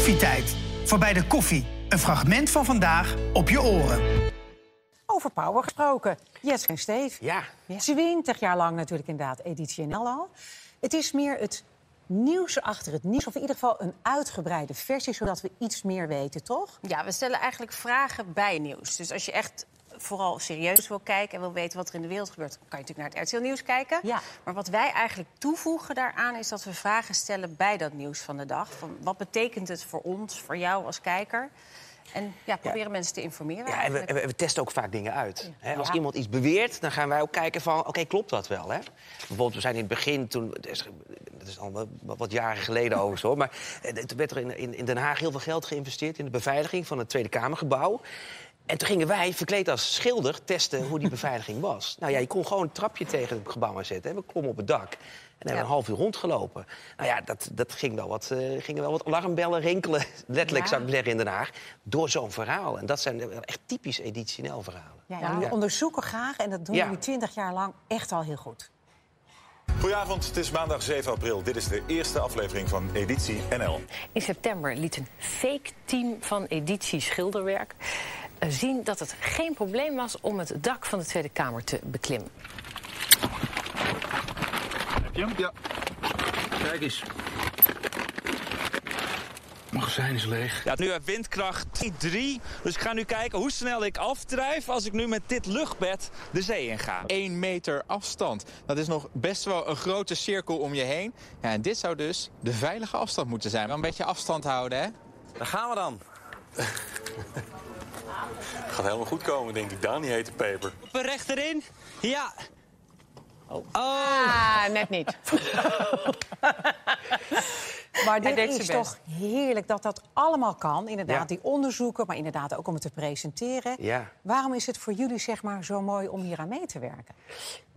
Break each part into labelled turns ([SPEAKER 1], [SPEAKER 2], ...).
[SPEAKER 1] Koffietijd. Voorbij de koffie. Een fragment van vandaag op je oren.
[SPEAKER 2] Over Power gesproken. Jets en Steve.
[SPEAKER 3] Ja.
[SPEAKER 2] 20 jaar lang natuurlijk inderdaad editie NL al. Het is meer het nieuws achter het nieuws. Of in ieder geval een uitgebreide versie, zodat we iets meer weten, toch?
[SPEAKER 4] Ja, we stellen eigenlijk vragen bij nieuws. Dus als je echt vooral serieus wil kijken en wil weten wat er in de wereld gebeurt, kan je natuurlijk naar het RTL Nieuws kijken.
[SPEAKER 2] Ja.
[SPEAKER 4] Maar wat wij eigenlijk toevoegen daaraan is dat we vragen stellen bij dat nieuws van de dag. Van wat betekent het voor ons, voor jou als kijker? En ja, proberen mensen te informeren.
[SPEAKER 3] Ja, en we, we, testen ook vaak dingen uit. Als iemand iets beweert, dan gaan wij ook kijken van... oké, klopt dat wel? Hè? Bijvoorbeeld, we zijn in het begin, toen, dat is, al wat, jaren geleden overigens hoor... maar eh, toen werd er in, in Den Haag heel veel geld geïnvesteerd... in de beveiliging van het Tweede Kamergebouw. En toen gingen wij, verkleed als schilder, testen hoe die beveiliging was. Nou ja, je kon gewoon een trapje tegen het gebouw aanzetten. En we klommen op het dak. En hebben we een half uur rondgelopen. Nou ja, dat, dat ging wel wat, eh, gingen wel wat alarmbellen rinkelen, letterlijk
[SPEAKER 2] Ja.
[SPEAKER 3] zou ik zeggen in Den Haag, door zo'n verhaal. En dat zijn echt typisch editioneel verhalen.
[SPEAKER 2] Ja, jullie onderzoeken graag en dat doen
[SPEAKER 3] Ja.
[SPEAKER 2] jullie 20 jaar lang echt al heel goed.
[SPEAKER 5] Goedenavond, het is maandag 7 april. Dit is de eerste aflevering van Editie NL.
[SPEAKER 6] In september liet een fake team van Editie Schilderwerk zien dat het geen probleem was om het dak van de Tweede Kamer te beklimmen.
[SPEAKER 7] Heb je hem? Ja. Kijk eens. Magazijn is leeg.
[SPEAKER 8] Ja, nu heb windkracht 3. Dus ik ga nu kijken hoe snel ik afdrijf als ik nu met dit luchtbed de zee in ga.
[SPEAKER 9] 1 meter afstand. Dat is nog best wel een grote cirkel om je heen. Ja, en dit zou dus de veilige afstand moeten zijn. Wel een beetje afstand houden, hè?
[SPEAKER 7] Daar gaan we dan.
[SPEAKER 5] Gaat helemaal goed komen, denk ik, Daan, die hete peper.
[SPEAKER 8] Rechterin. Ja. Oh.
[SPEAKER 6] Ah, net niet.
[SPEAKER 2] Maar dit is toch heerlijk dat dat allemaal kan. Inderdaad,
[SPEAKER 3] Ja.
[SPEAKER 2] die onderzoeken, maar inderdaad ook om het te presenteren.
[SPEAKER 3] Ja.
[SPEAKER 2] Waarom is het voor jullie zeg maar, zo mooi om hier aan mee te werken?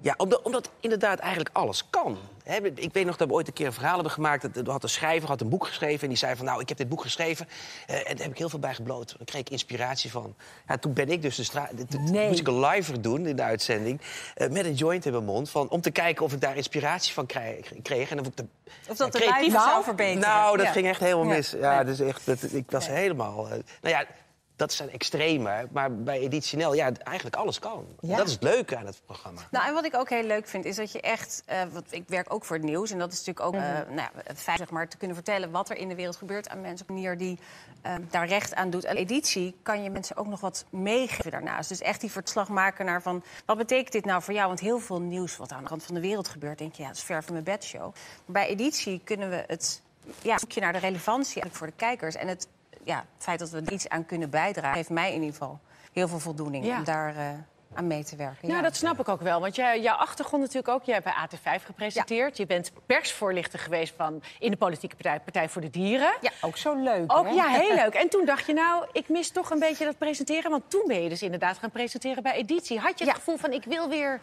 [SPEAKER 3] Ja, omdat, omdat inderdaad eigenlijk alles kan. Hè, ik weet nog dat we ooit een keer een verhaal hebben gemaakt. Er had een schrijver had een boek geschreven en die zei van... nou, ik heb dit boek geschreven eh, en daar heb ik heel veel bij gebloot. Daar kreeg ik inspiratie van. Ja, toen ben ik dus de straat...
[SPEAKER 2] Nee.
[SPEAKER 3] moest ik een live doen in de uitzending... eh, met een joint in mijn mond, van, om te kijken of ik daar inspiratie van kreeg. kreeg. En of, ik de,
[SPEAKER 4] Of dat de
[SPEAKER 3] kreeg-
[SPEAKER 4] live zou verbeteren.
[SPEAKER 3] Nou, dat
[SPEAKER 4] Ja.
[SPEAKER 3] ging echt helemaal
[SPEAKER 4] Ja.
[SPEAKER 3] mis. Ja, dus echt, dat, ik was helemaal... eh, nou ja, dat zijn extreme, maar bij Editioneel, ja, eigenlijk alles kan.
[SPEAKER 2] Ja.
[SPEAKER 3] Dat is het leuke aan het programma.
[SPEAKER 4] Nou, en wat ik ook heel leuk vind, is dat je echt... eh, wat, ik werk ook voor het nieuws. En dat is natuurlijk ook eh, nou, ja, het feit zeg maar, te kunnen vertellen... wat er in de wereld gebeurt aan mensen op een manier die eh, daar recht aan doet. En editie kan je mensen ook nog wat meegeven daarnaast. Dus echt die verslag maken naar van... wat betekent dit nou voor jou? Want heel veel nieuws wat aan de kant van de wereld gebeurt... denk je, ja, dat is ver van mijn bedshow. Maar bij editie kunnen we het... Ja, zoek je naar de relevantie eigenlijk voor de kijkers. En het, ja, het feit dat we er iets aan kunnen bijdragen... heeft mij in ieder geval heel veel voldoening
[SPEAKER 6] Ja.
[SPEAKER 4] om daar... eh, aan mee te werken.
[SPEAKER 10] Nou, dat snap ik ook wel. Want jij, jouw achtergrond natuurlijk ook. Jij hebt bij AT5 gepresenteerd. Je bent persvoorlichter geweest van, in de politieke partij, partij voor de Dieren.
[SPEAKER 4] Ja.
[SPEAKER 2] Ook zo leuk,
[SPEAKER 10] Ook,
[SPEAKER 2] hè?
[SPEAKER 10] ja, heel leuk. En toen dacht je, nou, ik mis toch een beetje dat presenteren. Want toen ben je dus inderdaad gaan presenteren bij Editie. Had je het
[SPEAKER 4] Ja.
[SPEAKER 10] gevoel van, ik wil weer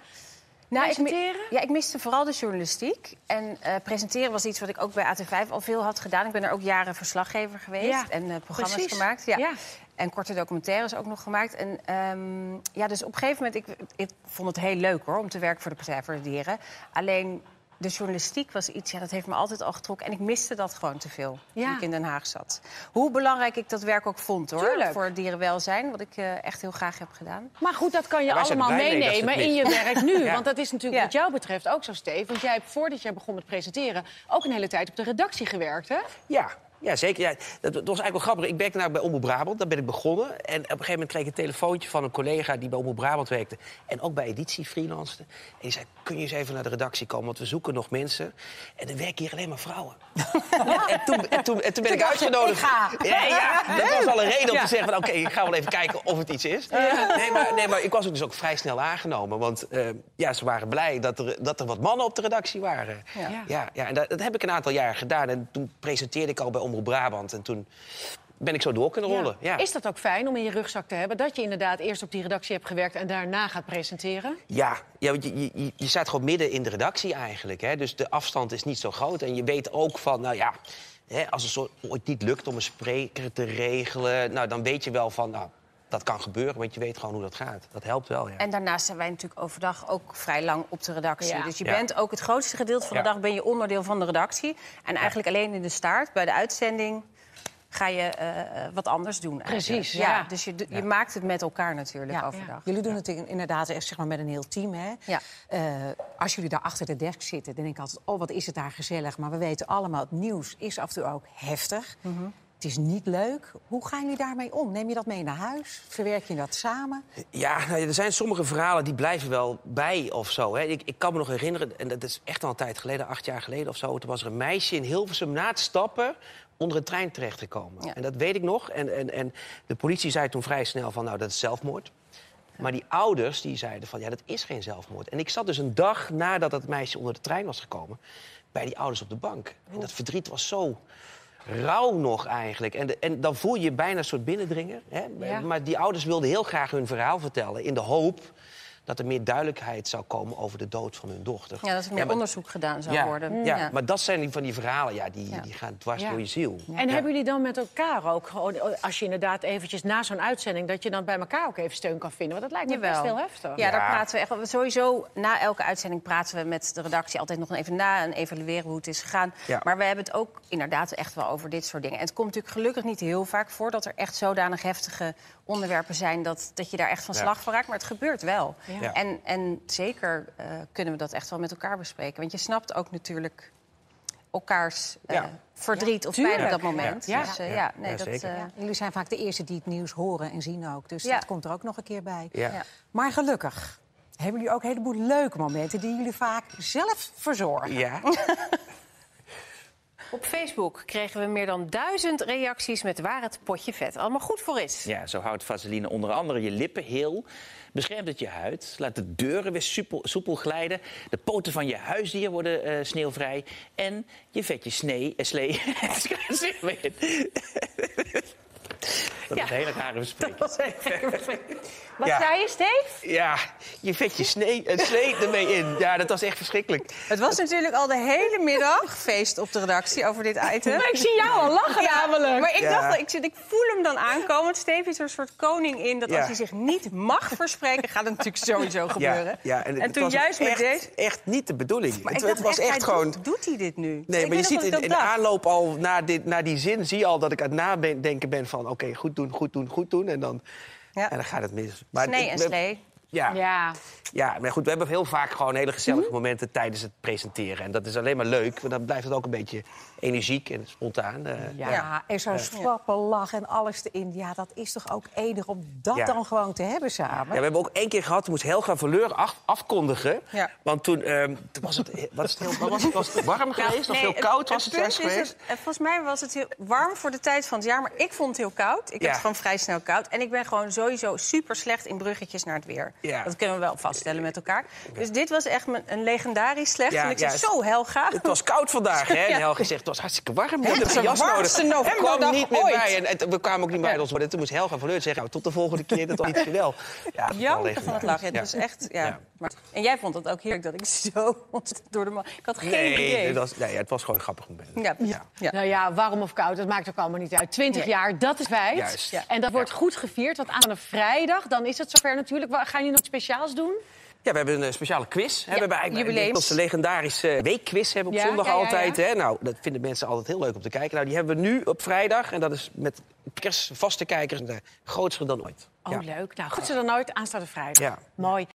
[SPEAKER 4] Nou, ik,
[SPEAKER 10] presenteren?
[SPEAKER 4] ja, ik miste vooral de journalistiek. En eh, presenteren was iets wat ik ook bij AT5 al veel had gedaan. Ik ben er ook jaren verslaggever geweest
[SPEAKER 10] Ja,
[SPEAKER 4] en eh, programma's
[SPEAKER 10] precies.
[SPEAKER 4] gemaakt. Ja.
[SPEAKER 10] Ja.
[SPEAKER 4] En korte documentaires ook nog gemaakt. En ehm, ja, dus op een gegeven moment, ik, ik vond het heel leuk hoor, om te werken voor de Partij voor de Dieren. Alleen de journalistiek was iets, ja, dat heeft me altijd al getrokken. En ik miste dat gewoon te veel
[SPEAKER 10] Ja.
[SPEAKER 4] toen ik in Den Haag zat. Hoe belangrijk ik dat werk ook vond hoor,
[SPEAKER 10] Tuurlijk.
[SPEAKER 4] voor dierenwelzijn. Wat ik eh, echt heel graag heb gedaan.
[SPEAKER 10] Maar goed, dat kan je allemaal meenemen in je werk nu.
[SPEAKER 3] Ja.
[SPEAKER 10] Want dat is natuurlijk
[SPEAKER 4] Ja.
[SPEAKER 10] wat jou betreft ook zo, Steve. Want jij hebt voordat jij begon met presenteren... ook een hele tijd op de redactie gewerkt, hè?
[SPEAKER 3] Ja, ja zeker. Ja, dat, dat was eigenlijk wel grappig. Ik werkte nou bij Omroep Brabant, daar ben ik begonnen. En op een gegeven moment kreeg ik een telefoontje van een collega... die bij Omroep Brabant werkte en ook bij Editie freelancede. En die zei, kun je eens even naar de redactie komen, want we zoeken nog mensen. En er werken hier alleen maar vrouwen. En, toen, en, toen, en toen ben ik uitgenodigd.
[SPEAKER 2] ik ga.
[SPEAKER 3] Ja, ja, dat was al een reden om te zeggen van... oké, ik ga wel even kijken of het iets is. Nee, maar, nee, maar ik was ook dus ook vrij snel aangenomen. Want eh, ja, ze waren blij dat er, dat er wat mannen op de redactie waren.
[SPEAKER 4] Ja.
[SPEAKER 3] Ja, ja, en dat, dat heb ik een aantal jaar gedaan. En toen presenteerde ik al bij Omroep Brabant. En toen ben ik zo door kunnen rollen. Ja.
[SPEAKER 10] Is dat ook fijn om in je rugzak te hebben? Dat je inderdaad eerst op die redactie hebt gewerkt... en daarna gaat presenteren?
[SPEAKER 3] Ja, ja want je, je, je staat gewoon midden in de redactie eigenlijk. Hè? Dus de afstand is niet zo groot. En je weet ook van, nou ja, hè, als het zo ooit niet lukt om een spreker te regelen... Nou, dan weet je wel van, nou, dat kan gebeuren, want je weet gewoon hoe dat gaat. Dat helpt wel, ja.
[SPEAKER 4] En daarnaast zijn wij natuurlijk overdag ook vrij lang op de redactie.
[SPEAKER 10] Ja.
[SPEAKER 4] Dus je
[SPEAKER 3] Ja.
[SPEAKER 4] bent ook het grootste gedeelte van de
[SPEAKER 3] Ja.
[SPEAKER 4] dag ben je onderdeel van de redactie. En eigenlijk alleen in de staart, bij de uitzending, ga je eh, eh, wat anders doen. eigenlijk.
[SPEAKER 10] Precies, ja.
[SPEAKER 4] Dus je, je maakt het met elkaar natuurlijk overdag.
[SPEAKER 2] Jullie doen het in- inderdaad echt zeg maar, met een heel team. Hè?
[SPEAKER 4] Ja.
[SPEAKER 2] Eh, als jullie daar achter de desk zitten, dan denk ik altijd... oh, wat is het daar gezellig. Maar we weten allemaal, het nieuws is af en toe ook heftig.
[SPEAKER 4] Mhm.
[SPEAKER 2] Het is niet leuk. Hoe gaan jullie daarmee om? Neem je dat mee naar huis? Verwerk je dat samen?
[SPEAKER 3] Ja, nou er zijn sommige verhalen die blijven wel bij of zo. Hè. Ik, ik kan me nog herinneren, en dat is echt al een tijd geleden, acht jaar geleden of zo. Toen was er een meisje in Hilversum na het stappen onder een trein terechtgekomen.
[SPEAKER 4] Ja.
[SPEAKER 3] En dat weet ik nog. En, en, en de politie zei toen vrij snel van, nou, dat is zelfmoord. Maar die ouders die zeiden van, ja, dat is geen zelfmoord. En ik zat dus een dag nadat dat meisje onder de trein was gekomen... bij die ouders op de bank. En dat verdriet was zo rauw nog eigenlijk. En, de- en dan voel je je bijna een soort binnendringer. Hè?
[SPEAKER 10] Ja.
[SPEAKER 3] Maar die ouders wilden heel graag hun verhaal vertellen... in de hoop dat er meer duidelijkheid zou komen over de dood van hun dochter.
[SPEAKER 4] Ja, dat er meer
[SPEAKER 3] maar-
[SPEAKER 4] onderzoek gedaan zou
[SPEAKER 3] ja,
[SPEAKER 4] worden.
[SPEAKER 3] Ja, maar dat zijn die van die verhalen, ja, die,
[SPEAKER 4] Ja.
[SPEAKER 3] die gaan dwars
[SPEAKER 10] Ja.
[SPEAKER 3] door je ziel.
[SPEAKER 10] En hebben jullie dan met elkaar ook gewoon, als je inderdaad eventjes na zo'n uitzending, dat je dan bij elkaar ook even steun kan vinden? Want dat lijkt me best heel heftig.
[SPEAKER 4] Ja, daar praten we echt. Sowieso na elke uitzending praten we met de redactie altijd nog even na en evalueren hoe het is gegaan.
[SPEAKER 3] Ja.
[SPEAKER 4] Maar we hebben het ook inderdaad echt wel over dit soort dingen. En het komt natuurlijk gelukkig niet heel vaak voor dat er echt zodanig heftige onderwerpen zijn dat, dat je daar echt van
[SPEAKER 3] Ja.
[SPEAKER 4] slag van raakt. Maar het gebeurt wel.
[SPEAKER 3] Ja.
[SPEAKER 4] En, en zeker eh, kunnen we dat echt wel met elkaar bespreken. Want je snapt ook natuurlijk elkaars eh,
[SPEAKER 3] Ja.
[SPEAKER 4] verdriet of pijn op dat moment.
[SPEAKER 10] Ja.
[SPEAKER 4] Dus, eh,
[SPEAKER 3] Ja.
[SPEAKER 4] ja, nee,
[SPEAKER 3] Ja,
[SPEAKER 4] dat,
[SPEAKER 3] zeker.
[SPEAKER 2] Jullie zijn vaak de eerste die het nieuws horen en zien ook. Dus
[SPEAKER 4] Ja.
[SPEAKER 2] dat komt er ook nog een keer bij.
[SPEAKER 3] Ja.
[SPEAKER 4] Ja.
[SPEAKER 2] Maar gelukkig hebben jullie ook een heleboel leuke momenten... die jullie vaak zelf verzorgen.
[SPEAKER 3] Ja.
[SPEAKER 6] Op Facebook kregen we meer dan duizend reacties met waar het potje vet allemaal goed voor is.
[SPEAKER 11] Ja, zo houdt vaseline onder andere je lippen heel. Beschermt het je huid. Laat de deuren weer soepel, soepel glijden. De poten van je huisdier worden eh, sneeuwvrij. En je vet je snee, eh, slee. Dat is een hele rare bespreking.
[SPEAKER 10] Wat
[SPEAKER 3] Ja.
[SPEAKER 10] zei je, Steve?
[SPEAKER 3] ja, je vet je snee, een slee ermee in. Ja, dat was echt verschrikkelijk.
[SPEAKER 4] Het was natuurlijk al de hele middag feest op de redactie over dit item.
[SPEAKER 10] Maar ik zie jou al lachen namelijk.
[SPEAKER 4] Maar ik
[SPEAKER 3] Ja.
[SPEAKER 4] dacht, ik, zit- ik voel hem dan aankomen. Want Stevie is er een soort koning in. Dat
[SPEAKER 3] Ja.
[SPEAKER 4] als hij zich niet mag verspreken, gaat het natuurlijk sowieso gebeuren.
[SPEAKER 3] Ja, ja,
[SPEAKER 4] en, toen
[SPEAKER 3] was
[SPEAKER 4] juist met
[SPEAKER 3] echt,
[SPEAKER 4] deze...
[SPEAKER 3] echt niet de bedoeling.
[SPEAKER 4] Maar
[SPEAKER 3] het,
[SPEAKER 4] ik
[SPEAKER 3] het
[SPEAKER 4] dacht
[SPEAKER 3] was echt gewoon...
[SPEAKER 4] Doet, doet hij dit nu?
[SPEAKER 3] Nee,
[SPEAKER 4] Ik
[SPEAKER 3] maar je ziet
[SPEAKER 4] dat
[SPEAKER 3] in,
[SPEAKER 4] dat
[SPEAKER 3] de aanloop al naar, dit, naar die zin... zie je al dat ik aan het nadenken ben van... oké, goed doen, goed doen, goed doen. En dan,
[SPEAKER 4] Ja.
[SPEAKER 3] en dan gaat het mis. Maar
[SPEAKER 4] Snee
[SPEAKER 3] ik-
[SPEAKER 4] en slee.
[SPEAKER 3] Ja, ja.
[SPEAKER 10] Ja,
[SPEAKER 3] maar goed, we hebben heel vaak gewoon hele gezellige
[SPEAKER 4] Mhm.
[SPEAKER 3] momenten... tijdens het presenteren. En dat is alleen maar leuk, want dan blijft het ook een beetje energiek en spontaan. eh.
[SPEAKER 2] Ja, en zo'n slappe lach en alles erin. Ja, dat is toch ook enig om dat
[SPEAKER 3] Ja.
[SPEAKER 2] dan gewoon te hebben samen?
[SPEAKER 3] Ja, we hebben ook één keer gehad, toen moest Helga Verleur af, afkondigen.
[SPEAKER 4] Ja.
[SPEAKER 3] Want toen, ehm, toen was, het, was, het heel, was, het, was het warm geweest of
[SPEAKER 4] Nee,
[SPEAKER 3] heel koud was het juist
[SPEAKER 4] is
[SPEAKER 3] geweest?
[SPEAKER 4] eh, volgens mij was het heel warm voor de tijd van het jaar. Maar ik vond het heel koud. Ik
[SPEAKER 3] Ja.
[SPEAKER 4] heb het gewoon vrij snel koud. En ik ben gewoon sowieso super slecht in bruggetjes naar het weer.
[SPEAKER 3] Ja.
[SPEAKER 4] Dat kunnen we wel vaststellen met elkaar. Dus dit was echt een legendarisch slecht.
[SPEAKER 3] Ja,
[SPEAKER 4] en ik
[SPEAKER 3] ja, het-
[SPEAKER 4] zo Helga.
[SPEAKER 3] Het was koud vandaag, hè? En
[SPEAKER 4] Ja.
[SPEAKER 3] Helga zegt, het was hartstikke warm.
[SPEAKER 4] Het is
[SPEAKER 3] een
[SPEAKER 4] de
[SPEAKER 3] jas nodig.
[SPEAKER 4] warmste
[SPEAKER 3] En we
[SPEAKER 4] novemberdag
[SPEAKER 3] kwamen niet meer
[SPEAKER 4] ooit.
[SPEAKER 3] bij. En, en we kwamen ook niet bij ons. Maar toen moest Helga Verleur zeggen, nou, tot de volgende keer. Dat was niet. Ja, was wel
[SPEAKER 4] Janken van het lachen. Ja,
[SPEAKER 3] Ja.
[SPEAKER 4] was echt, ja.
[SPEAKER 3] Ja.
[SPEAKER 4] Maar, en jij vond het ook heerlijk dat ik zo door de man... Ik had geen
[SPEAKER 3] Nee,
[SPEAKER 4] idee.
[SPEAKER 3] het was, nee, het was gewoon grappig.
[SPEAKER 4] Ja, ja. ja.
[SPEAKER 10] Nou ja, warm of koud, dat maakt ook allemaal niet uit. 20
[SPEAKER 4] Nee.
[SPEAKER 10] jaar, dat is. Ja. En dat wordt goed gevierd, want aan een vrijdag, dan is het zover natuurlijk. Gaan jullie nog iets speciaals doen?
[SPEAKER 3] Ja, we hebben een eh, speciale quiz. hè. we hebben eigenlijk onze legendarische weekquiz hebben we op
[SPEAKER 10] Ja,
[SPEAKER 3] zondag
[SPEAKER 10] ja,
[SPEAKER 3] altijd. Hè? Nou, dat vinden mensen altijd heel leuk om te kijken. Nou, die hebben we nu op vrijdag. En dat is met pers vaste kijkers de grootste dan ooit.
[SPEAKER 10] Oh, leuk. Nou, goed zo dan nooit, aanstaande vrijdag.
[SPEAKER 3] Ja.
[SPEAKER 10] Mooi.